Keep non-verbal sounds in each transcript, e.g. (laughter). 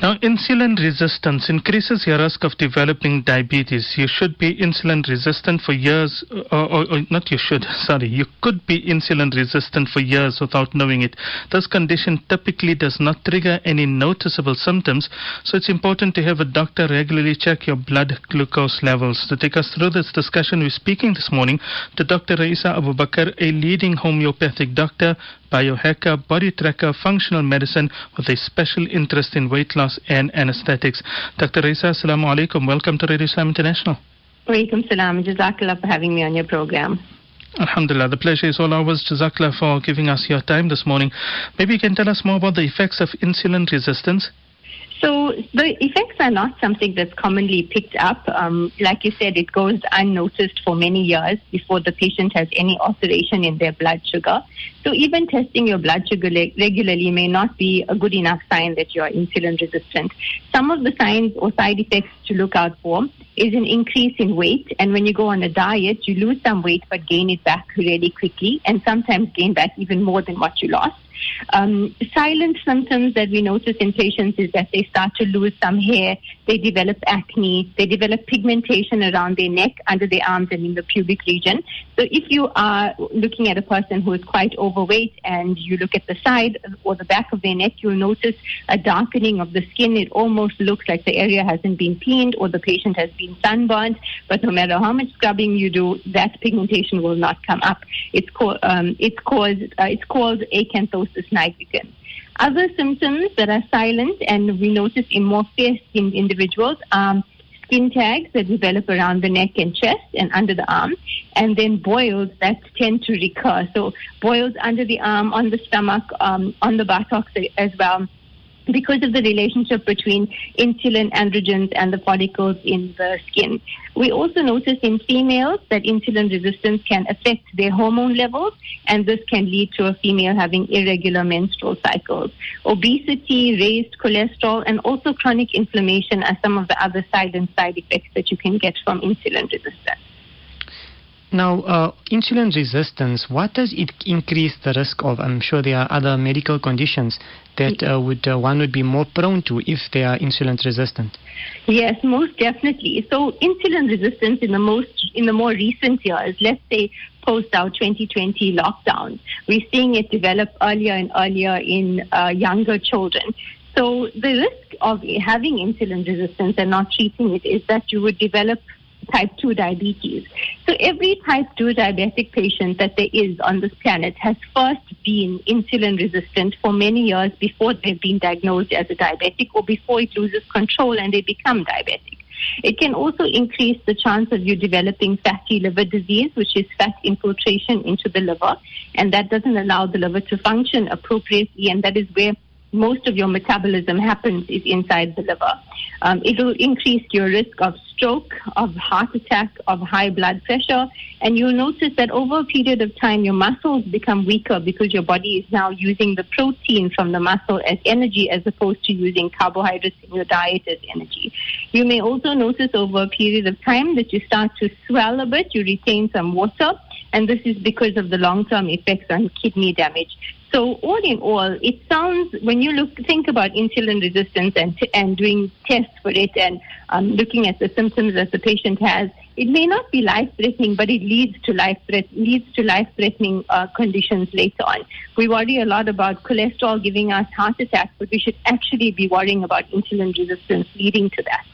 Now, insulin resistance increases your risk of developing diabetes. You should be insulin resistant for years, or, uh, or, or, not you should, (laughs) sorry, you could be insulin resistant for years without knowing it. This condition typically does not trigger any noticeable symptoms, so it's important to have a doctor regularly check your blood glucose levels. To take us through this discussion, we're speaking this morning to Dr. Raisa Abu Bakr, a leading homeopathic doctor, biohacker, body tracker, functional medicine with a special interest in weight loss and anesthetics. Dr. Raisa, assalamu alaikum. Welcome to Radio Islam International. Walaikum salam. Jazakallah for having me on your program. Alhamdulillah, the pleasure is all ours. Jazakallah for giving us your time this morning. Maybe you can tell us more about the effects of insulin resistance. So the effects are not something that's commonly picked up. Um, like you said, it goes unnoticed for many years before the patient has any alteration in their blood sugar. So even testing your blood sugar regularly may not be a good enough sign that you are insulin resistant. Some of the signs or side effects to look out for is an increase in weight. And when you go on a diet, you lose some weight but gain it back really quickly and sometimes gain back even more than what you lost. Um, silent symptoms that we notice in patients is that they start to lose some hair, they develop acne, they develop pigmentation around their neck, under their arms, and in the pubic region. So if you are looking at a person who is quite overweight and you look at the side or the back of their neck, you'll notice a darkening of the skin. It almost looks like the area hasn't been cleaned or the patient has been sunburned. But no matter how much scrubbing you do, that pigmentation will not come up. It's called um, it's called uh, it's called acanthosis nigricans. Other symptoms that are silent and we notice in more fair-skinned individuals are skin tags that develop around the neck and chest and under the arm, and then boils that tend to recur. So boils under the arm, on the stomach, um, on the buttocks as well because of the relationship between insulin androgens and the follicles in the skin. We also notice in females that insulin resistance can affect their hormone levels, and this can lead to a female having irregular menstrual cycles. Obesity, raised cholesterol, and also chronic inflammation are some of the other side and side effects that you can get from insulin resistance. Now, uh, insulin resistance, what does it increase the risk of? I'm sure there are other medical conditions that uh, would uh, one would be more prone to if they are insulin resistant. Yes, most definitely. So, insulin resistance in the most in the more recent years, let's say post our 2020 lockdown, we're seeing it develop earlier and earlier in uh, younger children. So, the risk of having insulin resistance and not treating it is that you would develop type 2 diabetes. So every type 2 diabetic patient that there is on this planet has first been insulin resistant for many years before they've been diagnosed as a diabetic or before it loses control and they become diabetic. It can also increase the chance of you developing fatty liver disease, which is fat infiltration into the liver, and that doesn't allow the liver to function appropriately, and that is where most of your metabolism happens is inside the liver. Um, it will increase your risk of stroke, of heart attack, of high blood pressure, and you'll notice that over a period of time, your muscles become weaker because your body is now using the protein from the muscle as energy as opposed to using carbohydrates in your diet as energy. You may also notice over a period of time that you start to swell a bit, you retain some water, and this is because of the long-term effects on kidney damage. So all in all, it sounds when you look think about insulin resistance and and doing tests for it and um, looking at the symptoms that the patient has, it may not be life threatening, but it leads to life threat leads to life threatening uh, conditions later on. We worry a lot about cholesterol giving us heart attacks, but we should actually be worrying about insulin resistance leading to that.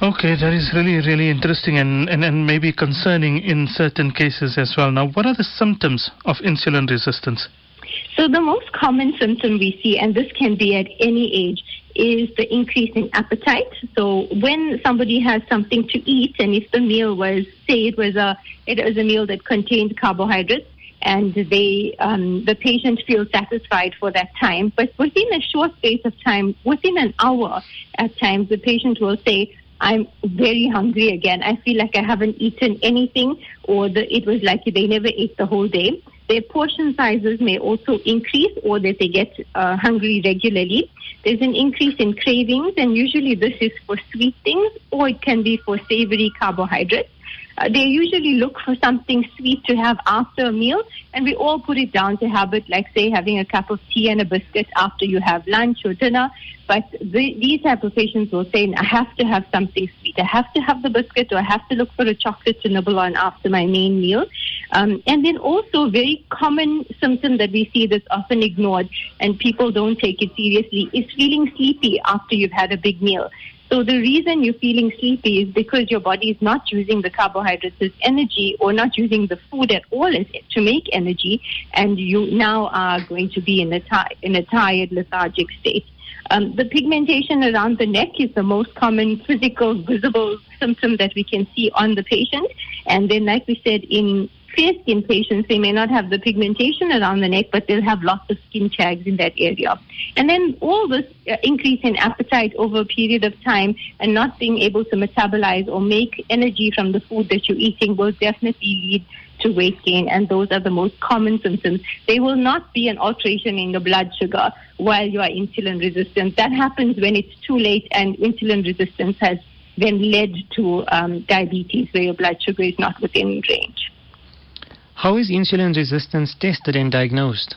Okay, that is really, really interesting and, and, and maybe concerning in certain cases as well. Now, what are the symptoms of insulin resistance? So, the most common symptom we see, and this can be at any age, is the increase in appetite. So, when somebody has something to eat, and if the meal was, say, it was a it was a meal that contained carbohydrates, and they um, the patient feels satisfied for that time. But within a short space of time, within an hour, at times the patient will say, I'm very hungry again. I feel like I haven't eaten anything, or the, it was like they never ate the whole day. Their portion sizes may also increase, or that they get uh, hungry regularly. There's an increase in cravings, and usually this is for sweet things, or it can be for savory carbohydrates. Uh, they usually look for something sweet to have after a meal, and we all put it down to habit, like say having a cup of tea and a biscuit after you have lunch or dinner. But the, these type of patients will say, I have to have something sweet. I have to have the biscuit or I have to look for a chocolate to nibble on after my main meal. Um, and then also very common symptom that we see that's often ignored and people don't take it seriously is feeling sleepy after you've had a big meal. So the reason you're feeling sleepy is because your body is not using the carbohydrates as energy or not using the food at all as to make energy, and you now are going to be in a, ti- in a tired, lethargic state. Um, the pigmentation around the neck is the most common physical, visible symptom that we can see on the patient. And then, like we said, in fair skin patients, they may not have the pigmentation around the neck, but they'll have lots of skin tags in that area. And then all this uh, increase in appetite over a period of time and not being able to metabolize or make energy from the food that you're eating will definitely lead to weight gain, and those are the most common symptoms. They will not be an alteration in the blood sugar while you are insulin resistant. That happens when it's too late and insulin resistance has then led to um, diabetes where your blood sugar is not within range. How is insulin resistance tested and diagnosed?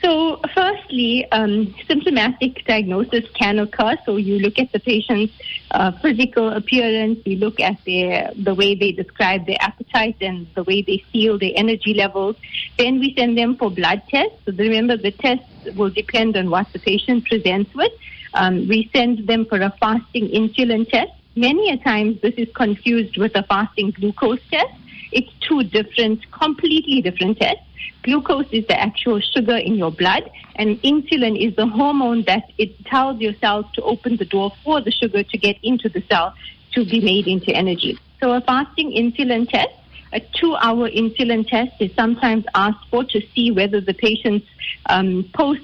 So, firstly, um, symptomatic diagnosis can occur. So, you look at the patient's uh, physical appearance, you look at their the way they describe their appetite and the way they feel, their energy levels. Then we send them for blood tests. So, remember, the tests will depend on what the patient presents with. Um, we send them for a fasting insulin test. Many a times, this is confused with a fasting glucose test. It's two different, completely different tests. Glucose is the actual sugar in your blood, and insulin is the hormone that it tells your cells to open the door for the sugar to get into the cell to be made into energy. So a fasting insulin test, a two-hour insulin test is sometimes asked for to see whether the patient's um, post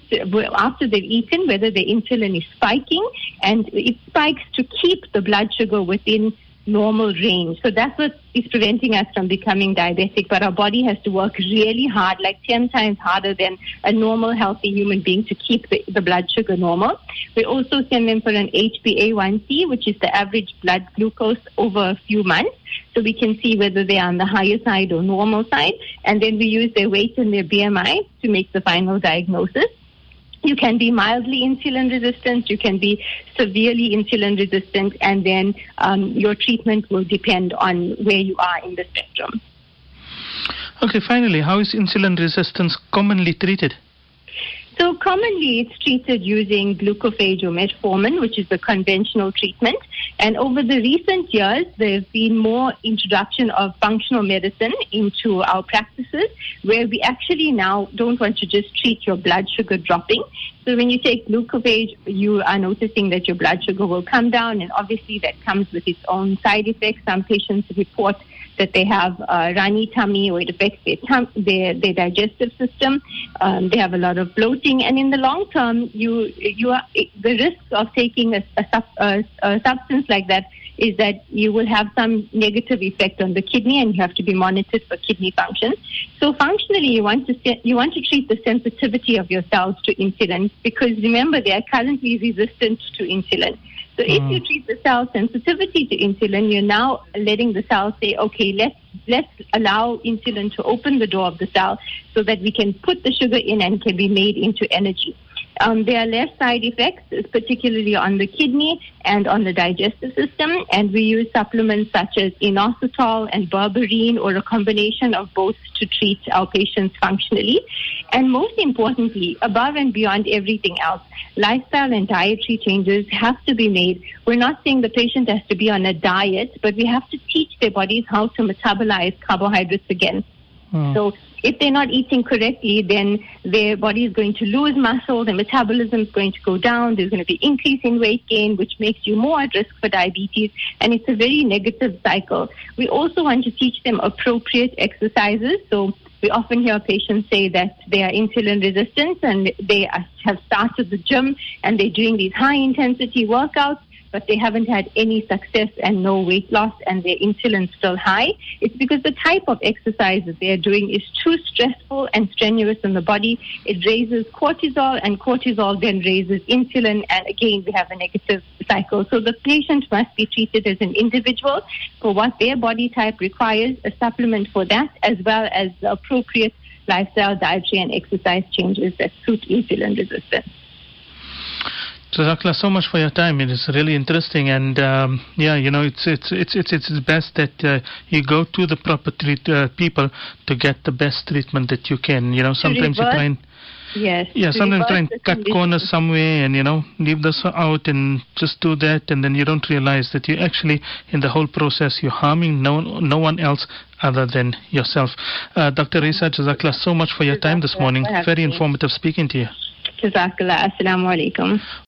after they've eaten, whether the insulin is spiking, and it spikes to keep the blood sugar within normal range. So that's what is preventing us from becoming diabetic. But our body has to work really hard, like 10 times harder than a normal, healthy human being to keep the, the blood sugar normal. We also send them for an HbA1c, which is the average blood glucose over a few months. So we can see whether they are on the higher side or normal side. And then we use their weight and their BMI to make the final diagnosis. You can be mildly insulin resistant, you can be severely insulin resistant, and then um, your treatment will depend on where you are in the spectrum. Okay, finally, how is insulin resistance commonly treated? So commonly it's treated using glucophage or metformin, which is the conventional treatment. And over the recent years, there's been more introduction of functional medicine into our practices where we actually now don't want to just treat your blood sugar dropping. So when you take glucophage, you are noticing that your blood sugar will come down and obviously that comes with its own side effects. Some patients report that they have uh, runny tummy or it affects their, tum- their, their digestive system. Um, they have a lot of bloating, and in the long term, you you are the risk of taking a, a, a, a substance like that is that you will have some negative effect on the kidney and you have to be monitored for kidney function. So functionally, you want to you want to treat the sensitivity of your cells to insulin because remember they are currently resistant to insulin. So mm. if you mm. treat the cell sensitivity to insulin, you're now letting the cell say, okay, let's let's allow insulin to open the door of the cell so that we can put the sugar in and can be made into energy. Um, there are less side effects, particularly on the kidney and on the digestive system, and we use supplements such as inositol and berberine or a combination of both to treat our patients functionally. And most importantly, above and beyond everything else, lifestyle and dietary changes have to be made. We're not saying the patient has to be on a diet, but we have to teach their bodies how to metabolize carbohydrates again. Mm. So if they're not eating correctly, then their body is going to lose muscle, their metabolism is going to go down, there's going to be increase in weight gain, which makes you more at risk for diabetes, and it's a very negative cycle. We also want to teach them appropriate exercises. So we often hear patients say that they are insulin resistant and they are, have started the gym and they're doing these high intensity workouts but they haven't had any success and no weight loss and their insulin's still high, it's because the type of exercise that they're doing is too stressful and strenuous on the body. It raises cortisol and cortisol then raises insulin and again we have a negative cycle. So the patient must be treated as an individual for what their body type requires, a supplement for that as well as the appropriate lifestyle, dietary and exercise changes that suit insulin resistance. Jazakallah so much for your time. It is really interesting, and um, yeah, you know, it's it's it's it's it's best that uh, you go to the proper treat, uh, people to get the best treatment that you can. You know, sometimes you try and Yes. yeah, sometimes try and cut condition. corners somewhere, and you know, leave this out and just do that, and then you don't realize that you actually, in the whole process, you're harming no no one else other than yourself. Uh, Dr. Raisa, Jazakallah so much for your time this morning. Very informative speaking to you. Jazakallah. Assalamu alaikum.